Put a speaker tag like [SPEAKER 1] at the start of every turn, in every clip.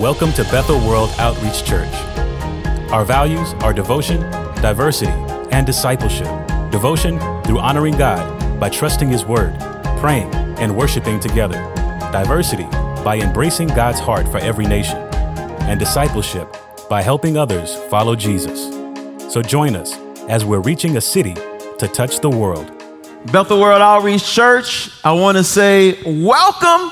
[SPEAKER 1] Welcome to Bethel World Outreach Church. Our values are devotion, diversity, and discipleship. Devotion through honoring God by trusting His Word, praying, and worshiping together. Diversity by embracing God's heart for every nation. And discipleship by helping others follow Jesus. So join us as we're reaching a city to touch the world.
[SPEAKER 2] Bethel World Outreach Church, I want to say welcome.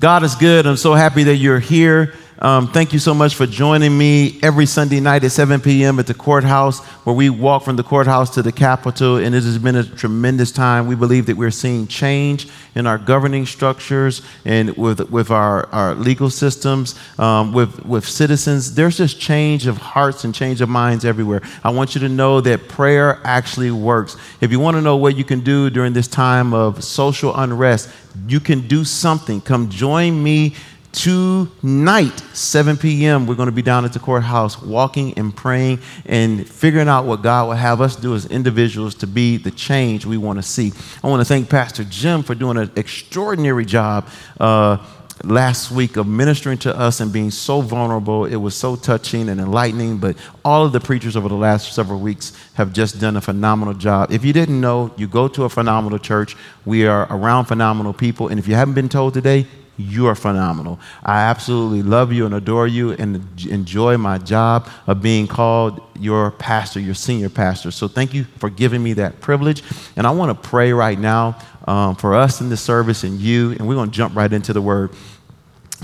[SPEAKER 2] God is good. I'm so happy that you're here. Um, thank you so much for joining me every Sunday night at 7 p.m. at the courthouse, where we walk from the courthouse to the Capitol, and it has been a tremendous time. We believe that we're seeing change in our governing structures and with, with our, our legal systems, um, with, with citizens. There's just change of hearts and change of minds everywhere. I want you to know that prayer actually works. If you want to know what you can do during this time of social unrest, you can do something. Come join me Tonight, 7 p.m., we're going to be down at the courthouse walking and praying and figuring out what God will have us do as individuals to be the change we want to see. I want to thank Pastor Jim for doing an extraordinary job. Uh, last week of ministering to us and being so vulnerable. It was so touching and enlightening. But all of the preachers over the last several weeks have just done a phenomenal job. If you didn't know, you go to a phenomenal church. We are around phenomenal people. And if you haven't been told today, you are phenomenal. I absolutely love you and adore you and enjoy my job of being called your pastor, your senior pastor. So thank you for giving me that privilege. And I want to pray right now um, for us in this service and you, and we're going to jump right into the word.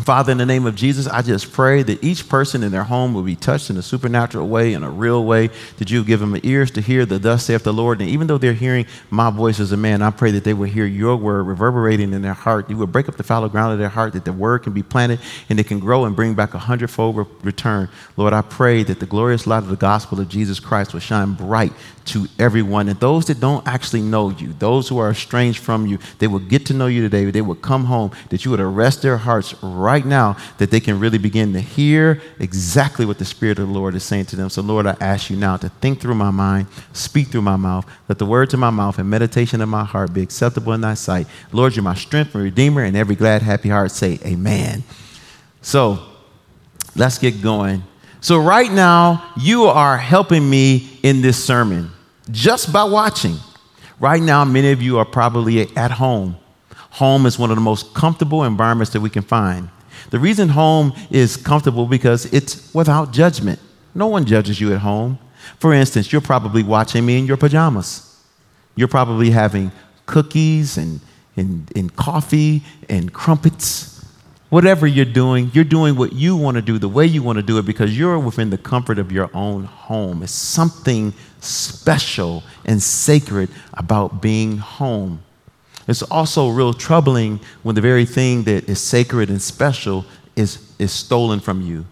[SPEAKER 2] Father, in the name of Jesus, I just pray that each person in their home will be touched in a supernatural way, in a real way, that you give them ears to hear the thus saith the Lord. And even though they're hearing my voice as a man, I pray that they will hear your word reverberating in their heart. You will break up the fallow ground of their heart, that the word can be planted and it can grow and bring back a hundredfold return. Lord, I pray that the glorious light of the gospel of Jesus Christ will shine bright to everyone. And those that don't actually know you, those who are estranged from you, they will get to know you today. They will come home, that you would arrest their hearts right now, that they can really begin to hear exactly what the Spirit of the Lord is saying to them. So, Lord, I ask you now to think through my mind, speak through my mouth, let the words of my mouth and meditation of my heart be acceptable in thy sight. Lord, you're my strength and redeemer, and every glad, happy heart say, Amen. So, let's get going. So, right now, you are helping me in this sermon just by watching. Right now, many of you are probably at home. Home is one of the most comfortable environments that we can find. The reason home is comfortable because it's without judgment. No one judges you at home. For instance, you're probably watching me in your pajamas. You're probably having cookies and, and, and coffee and crumpets Whatever you're doing, you're doing what you want to do the way you want to do it because you're within the comfort of your own home. It's something special and sacred about being home. It's also real troubling when the very thing that is sacred and special is, is stolen from you.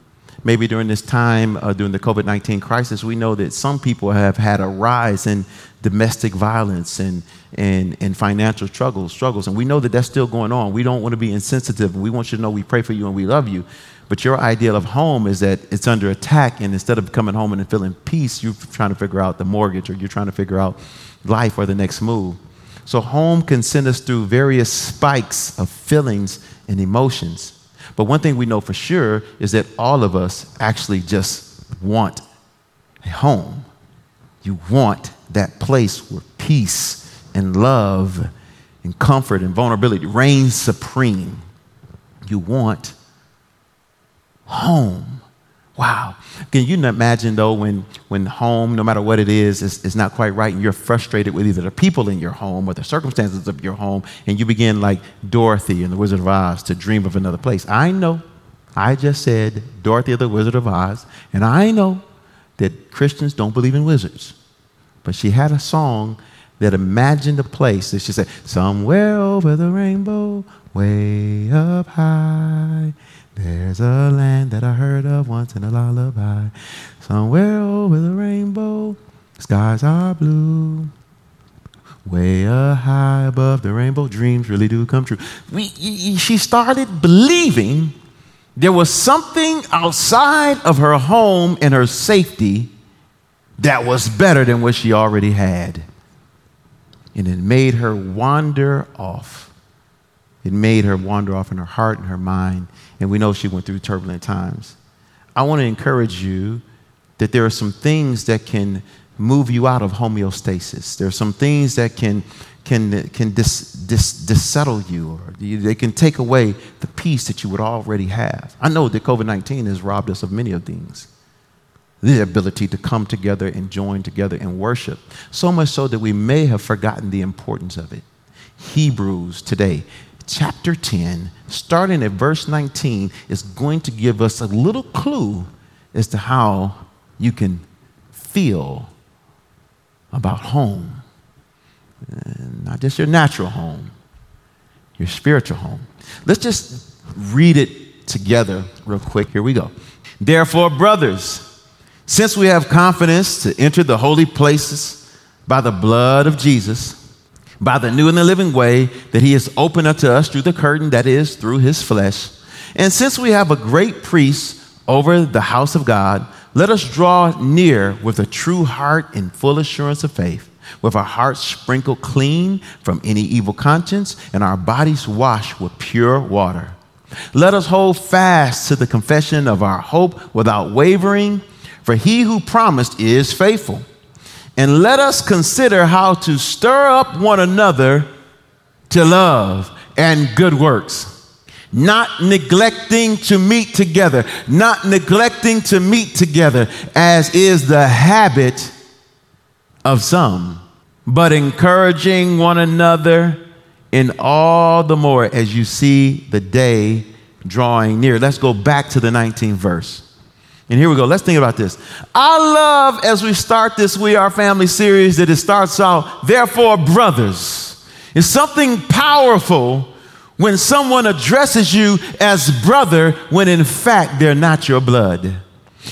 [SPEAKER 2] Maybe during this time, uh, during the COVID 19 crisis, we know that some people have had a rise in domestic violence and, and, and financial struggles, struggles. And we know that that's still going on. We don't want to be insensitive. We want you to know we pray for you and we love you. But your ideal of home is that it's under attack, and instead of coming home and feeling peace, you're trying to figure out the mortgage or you're trying to figure out life or the next move. So, home can send us through various spikes of feelings and emotions. But one thing we know for sure is that all of us actually just want a home. You want that place where peace and love and comfort and vulnerability reign supreme. You want home. Wow. Can you imagine, though, when, when home, no matter what it is, is, is not quite right and you're frustrated with either the people in your home or the circumstances of your home, and you begin, like Dorothy in The Wizard of Oz, to dream of another place? I know. I just said Dorothy of the Wizard of Oz, and I know that Christians don't believe in wizards. But she had a song that imagined a place that she said, Somewhere over the rainbow, way up high, there's a land that I heard of once in a lullaby. Somewhere over the rainbow, skies are blue. Way up high above the rainbow, dreams really do come true. We, she started believing there was something outside of her home and her safety that was better than what she already had. And it made her wander off it made her wander off in her heart and her mind. And we know she went through turbulent times. I want to encourage you that there are some things that can move you out of homeostasis. There are some things that can, can, can dis, dis, dissettle you, or they can take away the peace that you would already have. I know that COVID 19 has robbed us of many of things the ability to come together and join together and worship, so much so that we may have forgotten the importance of it. Hebrews today, chapter 10, starting at verse 19, is going to give us a little clue as to how you can feel about home. And not just your natural home, your spiritual home. Let's just read it together real quick. Here we go. Therefore, brothers, since we have confidence to enter the holy places by the blood of Jesus, by the new and the living way that he has opened unto us through the curtain that is through his flesh, and since we have a great priest over the house of God, let us draw near with a true heart and full assurance of faith, with our hearts sprinkled clean from any evil conscience and our bodies washed with pure water. Let us hold fast to the confession of our hope without wavering for he who promised is faithful. And let us consider how to stir up one another to love and good works. Not neglecting to meet together, not neglecting to meet together, as is the habit of some, but encouraging one another in all the more as you see the day drawing near. Let's go back to the 19th verse. And here we go. Let's think about this. I love as we start this We Are Family series that it starts out, therefore, brothers. It's something powerful when someone addresses you as brother when in fact they're not your blood.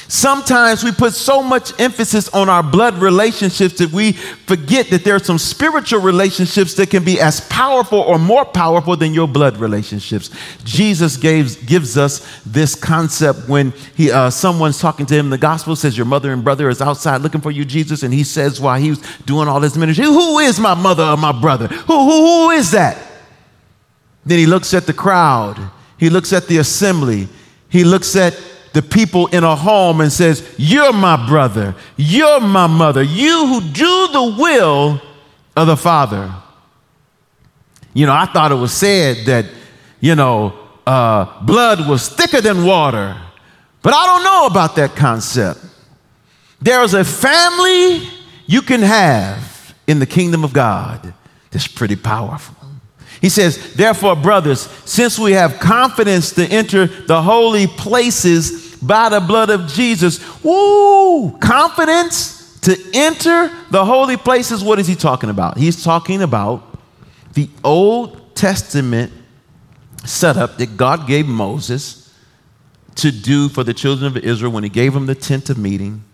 [SPEAKER 2] Sometimes we put so much emphasis on our blood relationships that we forget that there are some spiritual relationships that can be as powerful or more powerful than your blood relationships. Jesus gave, gives us this concept when he, uh, someone's talking to him. The gospel says, Your mother and brother is outside looking for you, Jesus. And he says, while he was doing all this ministry, Who is my mother or my brother? Who, who, who is that? Then he looks at the crowd, he looks at the assembly, he looks at the people in a home and says, You're my brother, you're my mother, you who do the will of the Father. You know, I thought it was said that, you know, uh, blood was thicker than water, but I don't know about that concept. There's a family you can have in the kingdom of God that's pretty powerful. He says, Therefore, brothers, since we have confidence to enter the holy places by the blood of Jesus. Woo! Confidence to enter the holy places. What is he talking about? He's talking about the Old Testament setup that God gave Moses to do for the children of Israel when he gave them the tent of meeting.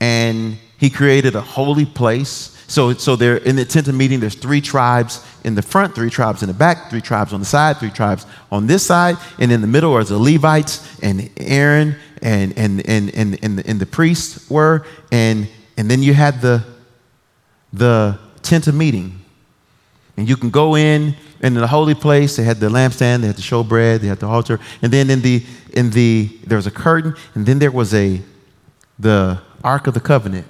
[SPEAKER 2] And he created a holy place so, so there in the tent of meeting, there's three tribes in the front, three tribes in the back, three tribes on the side, three tribes on this side, and in the middle are the Levites and Aaron and and and and, and, the, and the priests were, and and then you had the the tent of meeting. And you can go in in the holy place. They had the lampstand, they had the showbread, they had the altar, and then in the in the there was a curtain, and then there was a the ark of the covenant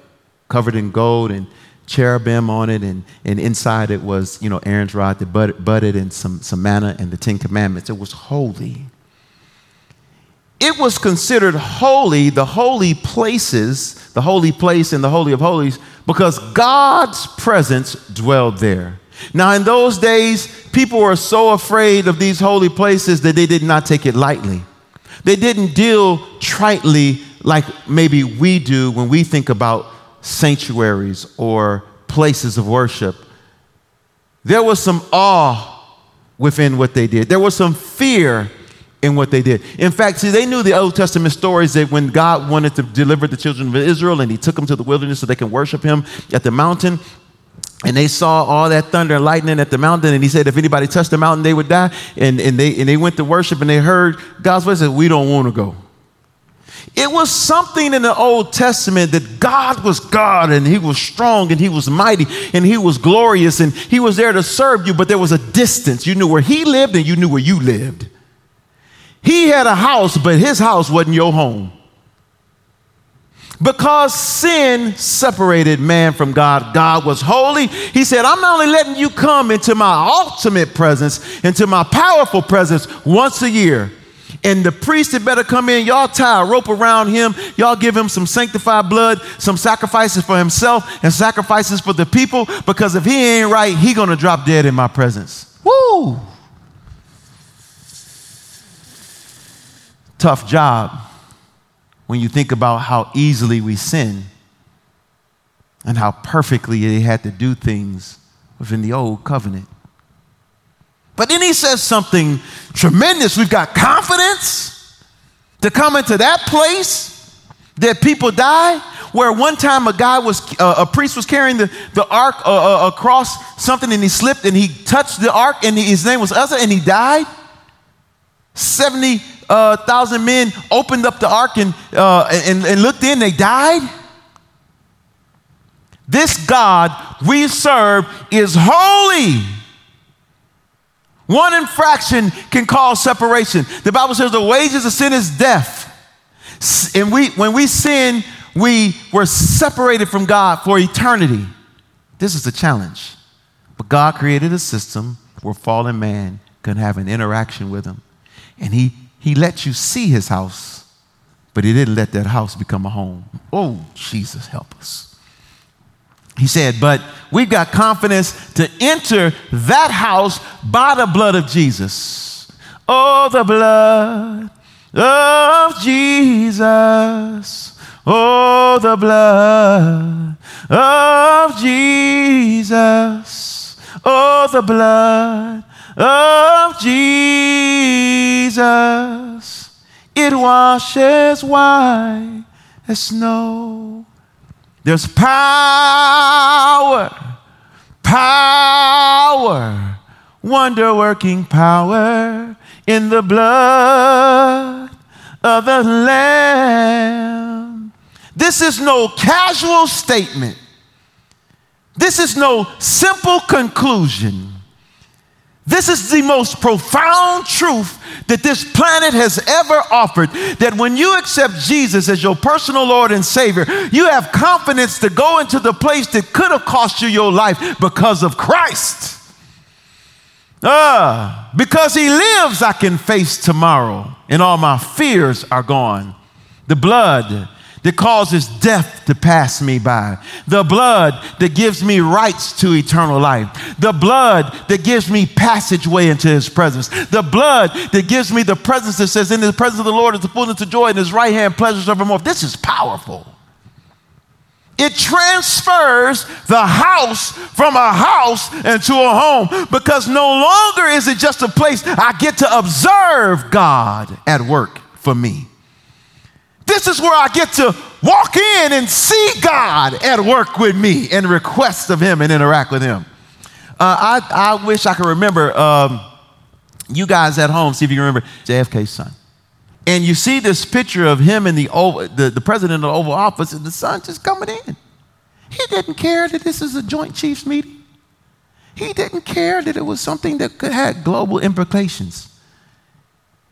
[SPEAKER 2] covered in gold and cherubim on it, and, and inside it was, you know, Aaron's rod that budded, budded and some, some manna and the Ten Commandments. It was holy. It was considered holy, the holy places, the holy place and the Holy of Holies, because God's presence dwelled there. Now, in those days, people were so afraid of these holy places that they did not take it lightly. They didn't deal tritely like maybe we do when we think about sanctuaries or places of worship, there was some awe within what they did. There was some fear in what they did. In fact, see, they knew the Old Testament stories that when God wanted to deliver the children of Israel and he took them to the wilderness so they can worship him at the mountain, and they saw all that thunder and lightning at the mountain, and he said, if anybody touched the mountain, they would die. And, and, they, and they went to worship and they heard God's voice said, We don't want to go. It was something in the Old Testament that God was God and He was strong and He was mighty and He was glorious and He was there to serve you, but there was a distance. You knew where He lived and you knew where you lived. He had a house, but His house wasn't your home. Because sin separated man from God, God was holy. He said, I'm only letting you come into my ultimate presence, into my powerful presence once a year. And the priest had better come in, y'all tie a rope around him, y'all give him some sanctified blood, some sacrifices for himself and sacrifices for the people, because if he ain't right, he gonna drop dead in my presence. Woo! Tough job when you think about how easily we sin and how perfectly they had to do things within the old covenant. But then he says something tremendous. We've got confidence to come into that place that people die. Where one time a guy was, uh, a priest was carrying the, the ark uh, uh, across something and he slipped and he touched the ark and his name was Uzzah and he died. 70,000 uh, men opened up the ark and, uh, and, and looked in, they died. This God we serve is holy. One infraction can cause separation. The Bible says the wages of sin is death. And we, when we sin, we were separated from God for eternity. This is a challenge. But God created a system where fallen man can have an interaction with him. And he, he let you see his house, but he didn't let that house become a home. Oh, Jesus, help us. He said, But we've got confidence to enter that house by the blood of Jesus. Oh, the blood of Jesus. Oh, the blood of Jesus. Oh, the blood of Jesus. It washes white as snow. There's power, power, wonder working power in the blood of the Lamb. This is no casual statement. This is no simple conclusion. This is the most profound truth that this planet has ever offered. That when you accept Jesus as your personal Lord and Savior, you have confidence to go into the place that could have cost you your life because of Christ. Ah, because He lives, I can face tomorrow, and all my fears are gone. The blood that causes death to pass me by, the blood that gives me rights to eternal life, the blood that gives me passageway into his presence, the blood that gives me the presence that says, In the presence of the Lord is the fullness of joy, and his right hand pleasures evermore. This is powerful. It transfers the house from a house into a home because no longer is it just a place I get to observe God at work for me. This is where I get to walk in and see God at work with me and request of Him and interact with Him. Uh, I, I wish I could remember um, you guys at home, see if you can remember JFK's son. And you see this picture of him in the, the, the president of the Oval Office and the son just coming in. He didn't care that this is a Joint Chiefs meeting. He didn't care that it was something that could have global implications.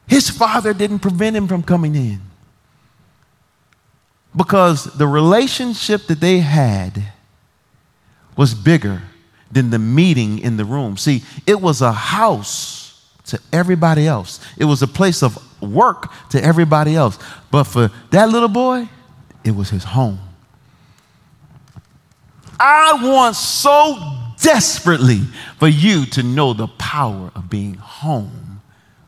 [SPEAKER 2] His father didn't prevent him from coming in because the relationship that they had was bigger than the meeting in the room. See, it was a house to everybody else, it was a place of work to everybody else. But for that little boy, it was his home. I want so desperately for you to know the power of being home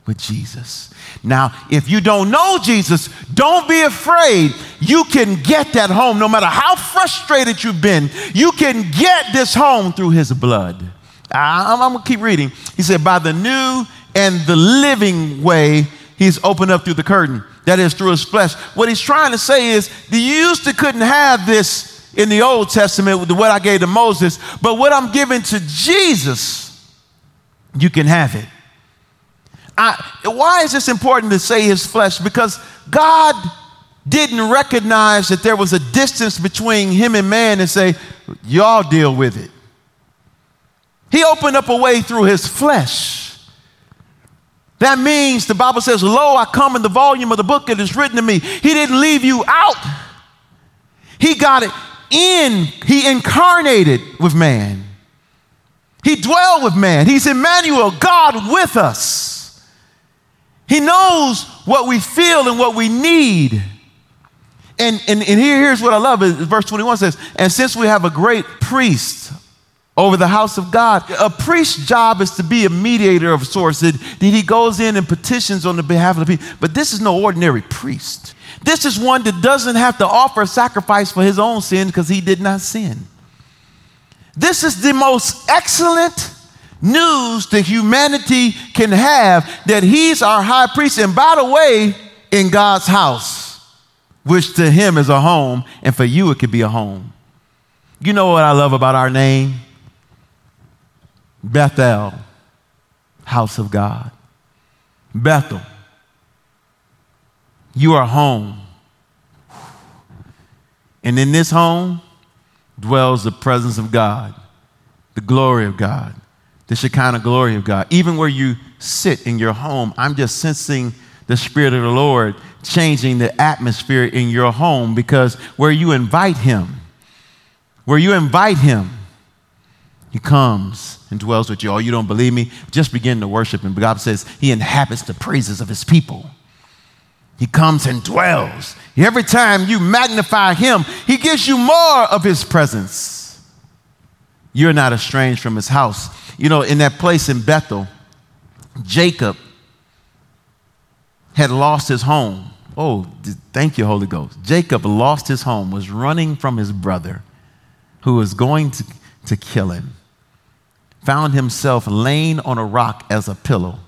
[SPEAKER 2] with Jesus. Now, if you don't know Jesus, don't be afraid. You can get that home no matter how frustrated you've been. You can get this home through his blood. I'm, I'm going to keep reading. He said, By the new and the living way, he's opened up through the curtain. That is through his flesh. What he's trying to say is, you used to couldn't have this in the Old Testament with what I gave to Moses, but what I'm giving to Jesus, you can have it. I, why is this important to say his flesh? Because God didn't recognize that there was a distance between him and man and say, Y'all deal with it. He opened up a way through his flesh. That means the Bible says, Lo, I come in the volume of the book it is written to me. He didn't leave you out, he got it in, he incarnated with man. He dwelled with man. He's Emmanuel, God with us. He knows what we feel and what we need. And, and, and here, here's what I love verse 21 says, And since we have a great priest over the house of God, a priest's job is to be a mediator of sorts. That, that he goes in and petitions on the behalf of the people. But this is no ordinary priest. This is one that doesn't have to offer a sacrifice for his own sin because he did not sin. This is the most excellent news that humanity can have that he's our high priest. And by the way, in God's house, which to him is a home, and for you it could be a home. You know what I love about our name? Bethel, house of God. Bethel, you are home. And in this home dwells the presence of God, the glory of God, the Shekinah glory of God. Even where you sit in your home, I'm just sensing the Spirit of the Lord changing the atmosphere in your home because where you invite Him, where you invite Him, He comes and dwells with you. Oh, you don't believe me? Just begin to worship Him. God says He inhabits the praises of His people. He comes and dwells. Every time you magnify Him, He gives you more of His presence. You're not estranged from His house. You know, in that place in Bethel, Jacob had lost his home. Oh, thank you, Holy Ghost. Jacob lost his home, was running from his brother who was going to, to kill him, found himself laying on a rock as a pillow.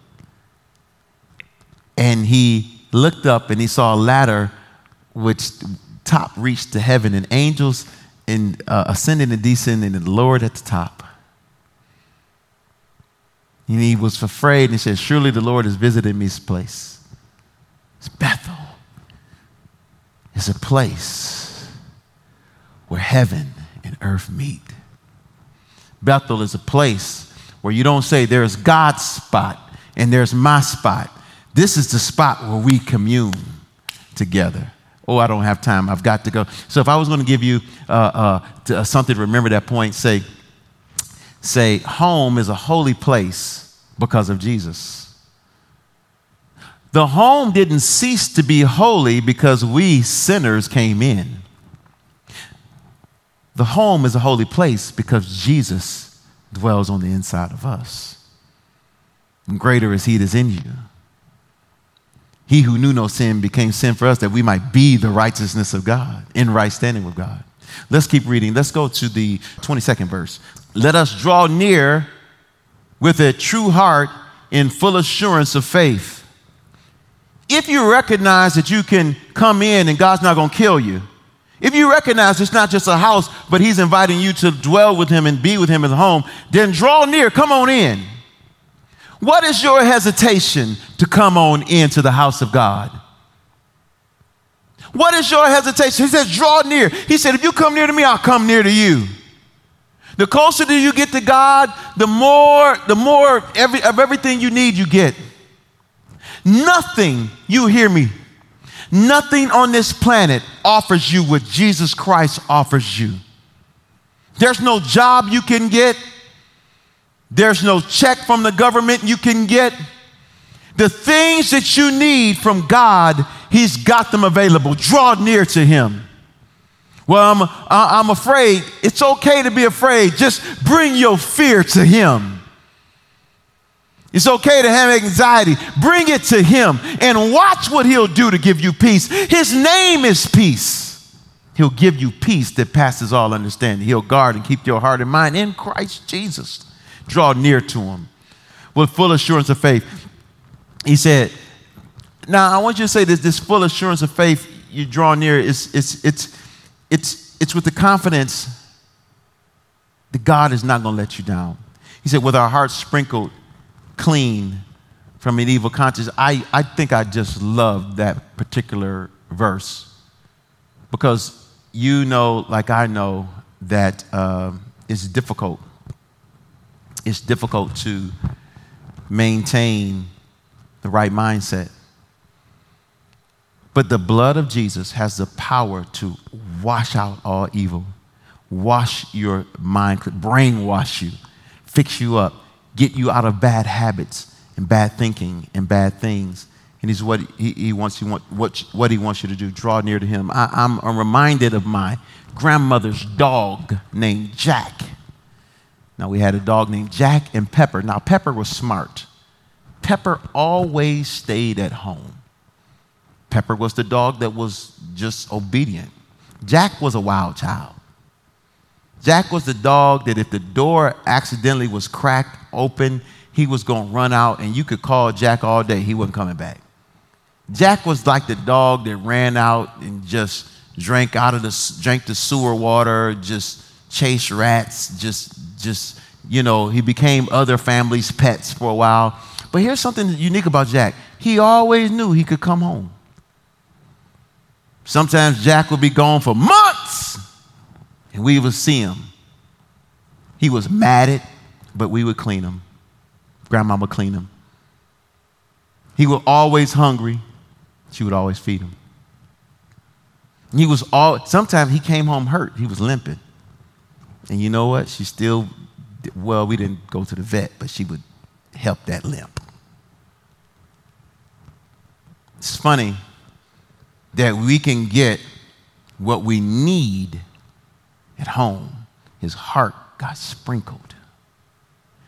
[SPEAKER 2] And he looked up and he saw a ladder which top reached to heaven and angels in, uh, ascending and descending and the Lord at the top. And he was afraid and said, Surely the Lord has visited me this place. It's Bethel. It's a place where heaven and earth meet. Bethel is a place where you don't say there's God's spot and there's my spot. This is the spot where we commune together. Oh, I don't have time. I've got to go. So if I was going to give you uh, uh, to, uh, something to remember that point, say, say, home is a holy place because of Jesus. The home didn't cease to be holy because we sinners came in. The home is a holy place because Jesus dwells on the inside of us. And greater is He that's in you. He who knew no sin became sin for us that we might be the righteousness of God, in right standing with God. Let's keep reading. Let's go to the 22nd verse. Let us draw near with a true heart in full assurance of faith if you recognize that you can come in and God's not going to kill you, if you recognize it's not just a house, but He's inviting you to dwell with Him and be with Him the home, then draw near, come on in. What is your hesitation to come on into the house of God? What is your hesitation? He says, draw near. He said, if you come near to me, I'll come near to you. The closer you get to God, the more, the more every, of everything you need you get. Nothing, you hear me, nothing on this planet offers you what Jesus Christ offers you. There's no job you can get, there's no check from the government you can get. The things that you need from God, He's got them available. Draw near to Him. Well, I'm, I'm afraid. It's okay to be afraid. Just bring your fear to Him. It's okay to have anxiety. Bring it to Him and watch what He'll do to give you peace. His name is peace. He'll give you peace that passes all understanding. He'll guard and keep your heart and mind in Christ Jesus. Draw near to Him with full assurance of faith. He said, Now I want you to say this, this full assurance of faith you draw near, is it's, it's, it's, it's with the confidence that God is not going to let you down. He said, With our hearts sprinkled clean from an evil conscience. I, I think I just love that particular verse. because you know, like I know, that uh, it's difficult. It's difficult to maintain the right mindset. But the blood of Jesus has the power to wash out all evil, wash your mind, brainwash you, fix you up, get you out of bad habits and bad thinking and bad things. And he's what he, he wants you want, what, what he wants you to do. Draw near to him. I, I'm, I'm reminded of my grandmother's dog named Jack. Now we had a dog named Jack and Pepper. Now Pepper was smart. Pepper always stayed at home. Pepper was the dog that was just obedient. Jack was a wild child. Jack was the dog that if the door accidentally was cracked open, he was going to run out and you could call Jack all day. He wasn't coming back. Jack was like the dog that ran out and just drank out of the drank the sewer water, just chased rats, just just you know, he became other families' pets for a while. But here's something unique about Jack. He always knew he could come home. Sometimes Jack would be gone for months and we would see him. He was matted, but we would clean him. Grandma would clean him. He was always hungry. She would always feed him. He was all, sometimes he came home hurt. He was limping. And you know what? She still, well, we didn't go to the vet, but she would help that limp. It's funny that we can get what we need at home. His heart got sprinkled.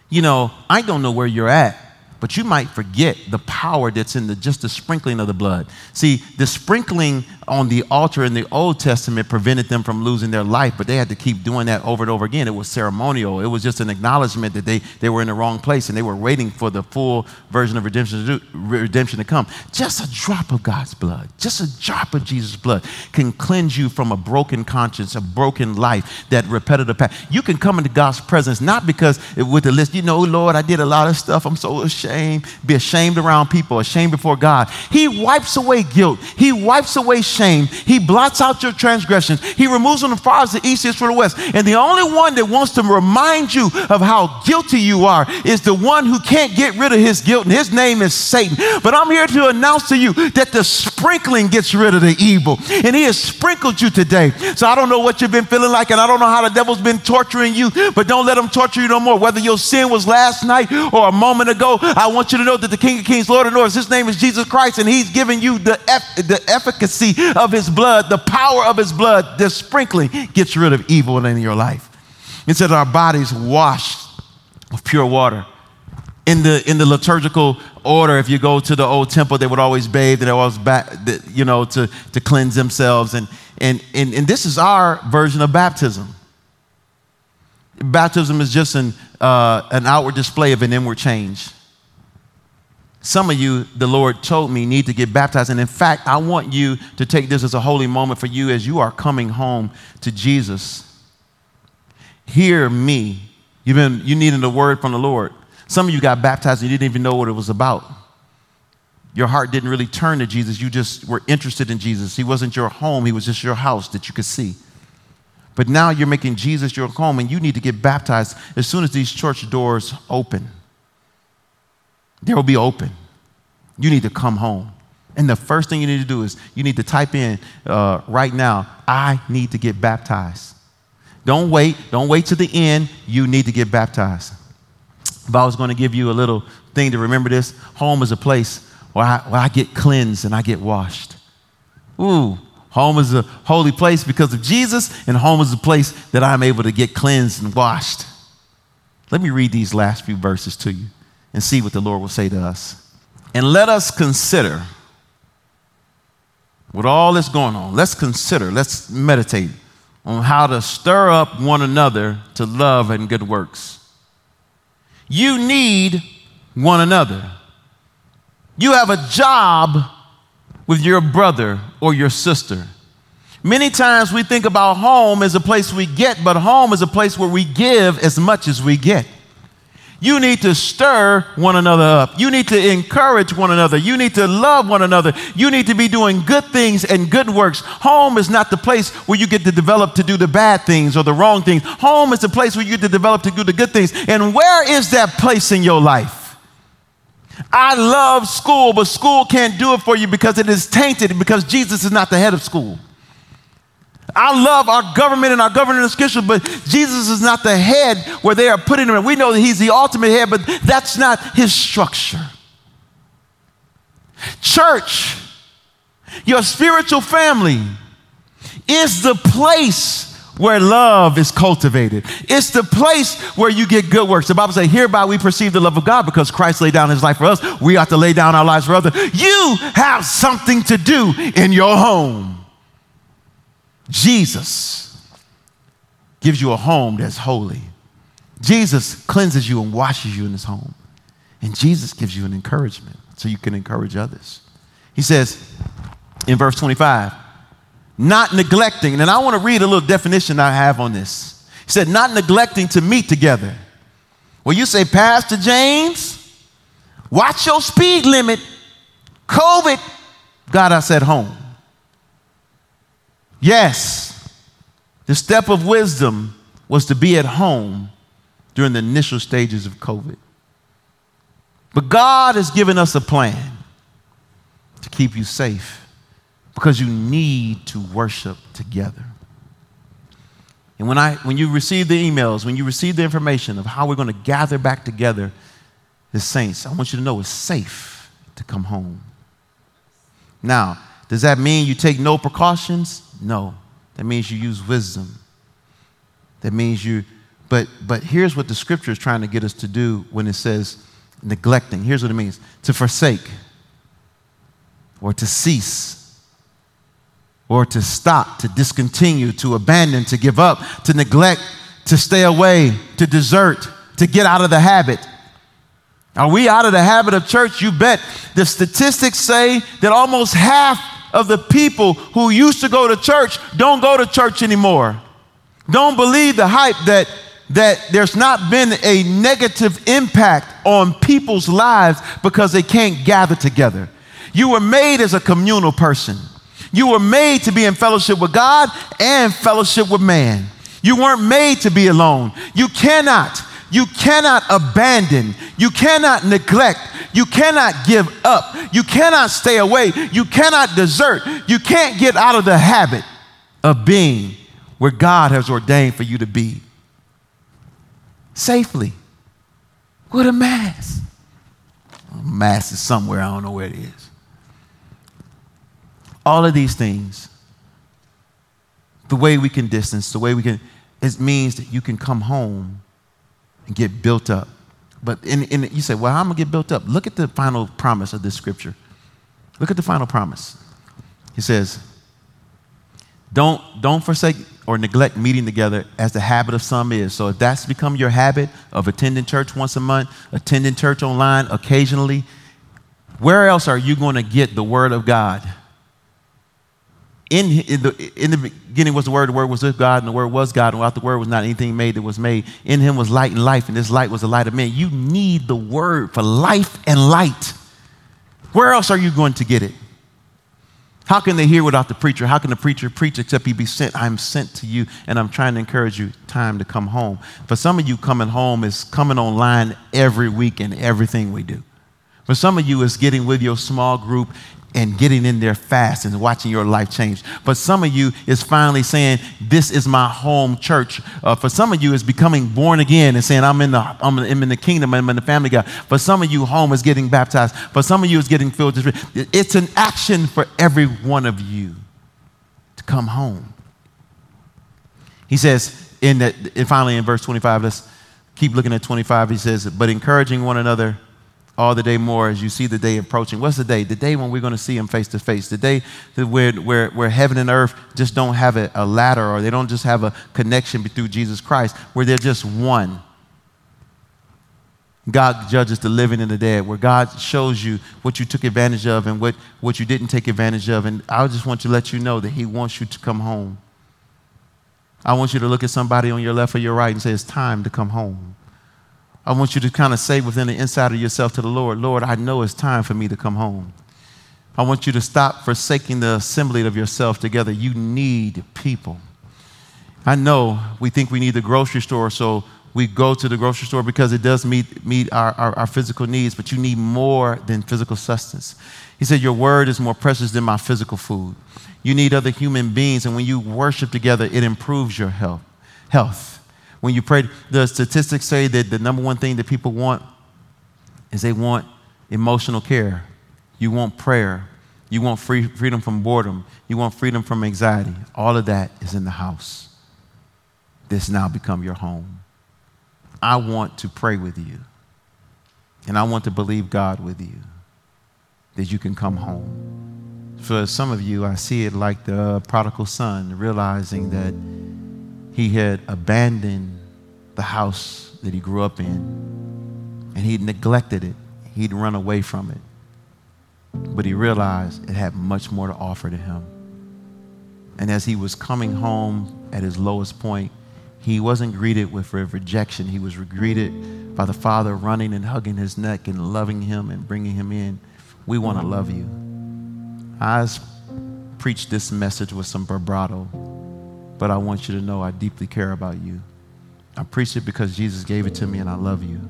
[SPEAKER 2] You know, I don't know where you're at, but you might forget the power that's in the, just the sprinkling of the blood. See, the sprinkling on the altar in the Old Testament prevented them from losing their life, but they had to keep doing that over and over again. It was ceremonial. It was just an acknowledgement that they, they were in the wrong place and they were waiting for the full version of redemption to, do, redemption to come. Just a drop of God's blood, just a drop of Jesus' blood can cleanse you from a broken conscience, a broken life, that repetitive path. You can come into God's presence not because it, with the list, you know, Lord, I did a lot of stuff. I'm so ashamed. Be ashamed around people, ashamed before God. He wipes away guilt. He wipes away shame. He blots out your transgressions. He removes them as far as the east is from the west. And the only one that wants to remind you of how guilty you are is the one who can't get rid of his guilt, and his name is Satan. But I'm here to announce to you that the sprinkling gets rid of the evil, and he has sprinkled you today. So I don't know what you've been feeling like, and I don't know how the devil's been torturing you, but don't let him torture you no more. Whether your sin was last night or a moment ago, I want you to know that the King of Kings, Lord of Lords, his name is Jesus Christ, and he's given you the, the efficacy of his blood, the power of his blood, the sprinkling gets rid of evil in your life. It said our bodies washed with pure water. In the, in the liturgical order, if you go to the old temple, they would always bathe and they always back, you know, to, to cleanse themselves. And, and, and, and this is our version of baptism. Baptism is just an, uh, an outward display of an inward change. Some of you, the Lord told me, need to get baptized. And in fact, I want you to take this as a holy moment for you as you are coming home to Jesus. Hear me. You've been, you needed a word from the Lord. Some of you got baptized and you didn't even know what it was about. Your heart didn't really turn to Jesus. You just were interested in Jesus. He wasn't your home, He was just your house that you could see. But now you're making Jesus your home and you need to get baptized as soon as these church doors open. They will be open. You need to come home. And the first thing you need to do is you need to type in uh, right now, I need to get baptized. Don't wait. Don't wait to the end. You need to get baptized. If I was going to give you a little thing to remember this, home is a place where I, where I get cleansed and I get washed. Ooh, home is a holy place because of Jesus, and home is a place that I'm able to get cleansed and washed. Let me read these last few verses to you and see what the Lord will say to us. And let us consider, with all that's going on, let's consider, let's meditate on how to stir up one another to love and good works. You need one another. You have a job with your brother or your sister. Many times we think about home as a place we get, but home is a place where we give as much as we get. You need to stir one another up. You need to encourage one another. You need to love one another. You need to be doing good things and good works. Home is not the place where you get to develop to do the bad things or the wrong things. Home is the place where you get to develop to do the good things. And where is that place in your life? I love school, but school can't do it for you because it is tainted because Jesus is not the head of school. I love our government and our government schedule, but Jesus is not the head where they are putting him. We know that he's the ultimate head, but that's not his structure. Church, your spiritual family, is the place where love is cultivated. It's the place where you get good works. The Bible says, hereby we perceive the love of God because Christ laid down his life for us. We ought to lay down our lives for others. You have something to do in your home. Jesus gives you a home that's holy. Jesus cleanses you and washes you in his home. And Jesus gives you an encouragement so you can encourage others. He says in verse 25, not neglecting, and I want to read a little definition I have on this. He said, not neglecting to meet together. Well, you say, Pastor James, watch your speed limit. COVID got us at home. Yes, the step of wisdom was to be at home during the initial stages of COVID. But God has given us a plan to keep you safe because you need to worship together. And when, I, when you receive the emails, when you receive the information of how we're going to gather back together as saints, I want you to know it's safe to come home. Now, does that mean you take no precautions? No. That means you use wisdom. That means you, but, but here's what the scripture is trying to get us to do when it says neglecting. Here's what it means to forsake, or to cease, or to stop, to discontinue, to abandon, to give up, to neglect, to stay away, to desert, to get out of the habit. Are we out of the habit of church? You bet. The statistics say that almost half of the people who used to go to church don't go to church anymore. Don't believe the hype that, that there's not been a negative impact on people's lives because they can't gather together. You were made as a communal person. You were made to be in fellowship with God and fellowship with man. You weren't made to be alone. You cannot, you cannot abandon, you cannot neglect, you cannot give up. You cannot stay away. You cannot desert. You can't get out of the habit of being where God has ordained for you to be safely with a mask. A mask is somewhere, I don't know where it is. All of these things, the way we can distance, the way we can, it means that you can come home and get built up but in, in, you say, well, I'm going to get built up. Look at the final promise of this scripture. Look at the final promise. He says, don't, don't forsake or neglect meeting together as the habit of some is. So if that's become your habit of attending church once a month, attending church online occasionally, where else are you going to get the word of God? In, in, the, in the beginning was the Word, the Word was with God, and the Word was God, and without the Word was not anything made that was made. In Him was light and life, and this light was the light of men. You need the Word for life and light. Where else are you going to get it? How can they hear without the preacher? How can the preacher preach except he be sent? I'm sent to you, and I'm trying to encourage you, time to come home. For some of you, coming home is coming online every week in everything we do. For some of you, it's getting with your small group and getting in there fast and watching your life change. But some of you is finally saying, This is my home church. Uh, for some of you, is becoming born again and saying, I'm in, the, I'm in the kingdom, I'm in the family God. For some of you, home is getting baptized. For some of you, is getting filled. It's an action for every one of you to come home. He says, in that, and finally in verse 25, let's keep looking at 25. He says, But encouraging one another all the day more as you see the day approaching. What's the day? The day when we're going to see him face to face. The day where, where, where heaven and earth just don't have a, a ladder or they don't just have a connection through Jesus Christ, where they're just one. God judges the living and the dead, where God shows you what you took advantage of and what, what you didn't take advantage of. And I just want to let you know that He wants you to come home. I want you to look at somebody on your left or your right and say, It's time to come home. I want you to kind of say within the inside of yourself to the Lord, Lord, I know it's time for me to come home. I want you to stop forsaking the assembly of yourself together. You need people. I know we think we need the grocery store, so we go to the grocery store because it does meet, meet our, our, our, physical needs, but you need more than physical sustenance. He said, Your word is more precious than my physical food. You need other human beings, and when you worship together, it improves your health. health. When you pray, the statistics say that the number one thing that people want is they want emotional care. You want prayer. You want free, freedom from boredom. You want freedom from anxiety. All of that is in the house. This now become your home. I want to pray with you. And I want to believe God with you that you can come home. For some of you, I see it like the prodigal son, realizing that he had abandoned the house that he grew up in and he'd neglected it. He'd run away from it. But he realized it had much more to offer to him. And as he was coming home at his lowest point, he wasn't greeted with rejection. He was greeted by the Father running and hugging his neck and loving him and bringing him in. We want to love you. I preached this message with some vibrato but I want you to know I deeply care about you. I preach it because Jesus gave it to me and I love you.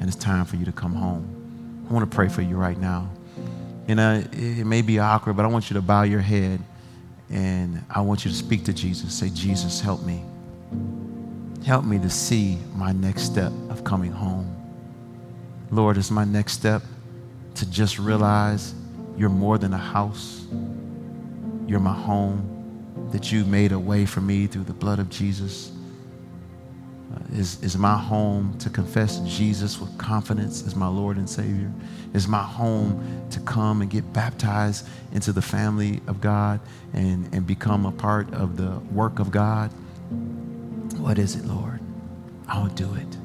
[SPEAKER 2] And it's time for you to come home. I want to pray for you right now. You uh, know, it may be awkward, but I want you to bow your head and I want you to speak to Jesus. Say, Jesus, help me. Help me to see my next step of coming home. Lord, is my next step to just realize you're more than a house, you're my home that you made a way for me through the blood of Jesus. Is, is my home to confess Jesus with confidence as my Lord and Savior? Is my home to come and get baptized into the family of God and, and become a part of the work of God? What is it, Lord? I will do it.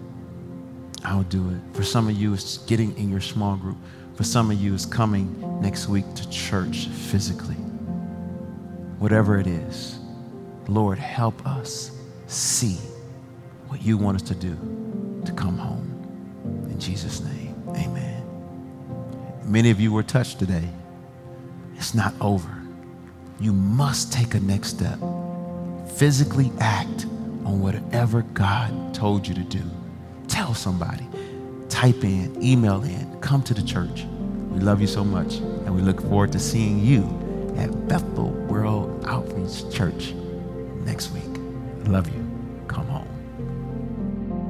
[SPEAKER 2] I will do it. For some of you, it's getting in your small group. For some of you, it's coming next week to church physically whatever it is, Lord, help us see what you want us to do to come home. In Jesus' name, amen. Many of you were touched today. It's not over. You must take a next step. Physically act on whatever God told you to do. Tell somebody. Type in, email in, come to the church. We love you so much, and we look forward to seeing you at Bethel World Outreach Church next week. Love you. Come home.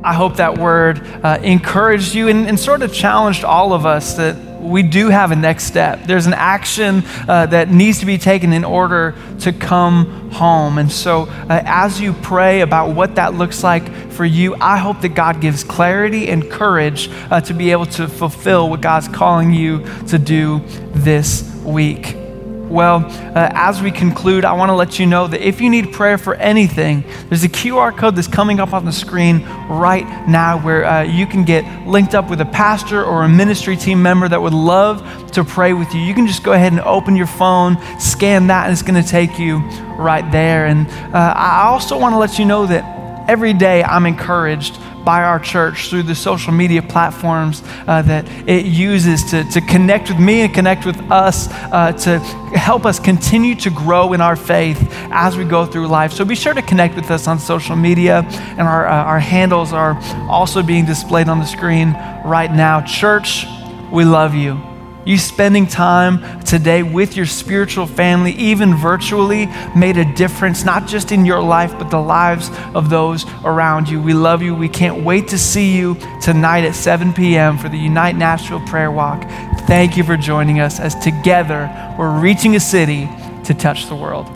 [SPEAKER 3] I hope that word uh, encouraged you and, and sort of challenged all of us that we do have a next step. There's an action uh, that needs to be taken in order to come home. And so, uh, as you pray about what that looks like for you, I hope that God gives clarity and courage uh, to be able to fulfill what God's calling you to do this week. Well, uh, as we conclude, I want to let you know that if you need prayer for anything, there's a QR code that's coming up on the screen right now where uh, you can get linked up with a pastor or a ministry team member that would love to pray with you. You can just go ahead and open your phone, scan that, and it's going to take you right there. And uh, I also want to let you know that every day I'm encouraged by our church through the social media platforms uh, that it uses to, to connect with me and connect with us uh, to help us continue to grow in our faith as we go through life. So be sure to connect with us on social media, and our, uh, our handles are also being displayed on the screen right now. Church, we love you. You spending time today with your spiritual family, even virtually, made a difference, not just in your life, but the lives of those around you. We love you. We can't wait to see you tonight at 7 p.m. for the Unite Nashville Prayer Walk. Thank you for joining us as together we're reaching a city to touch the world.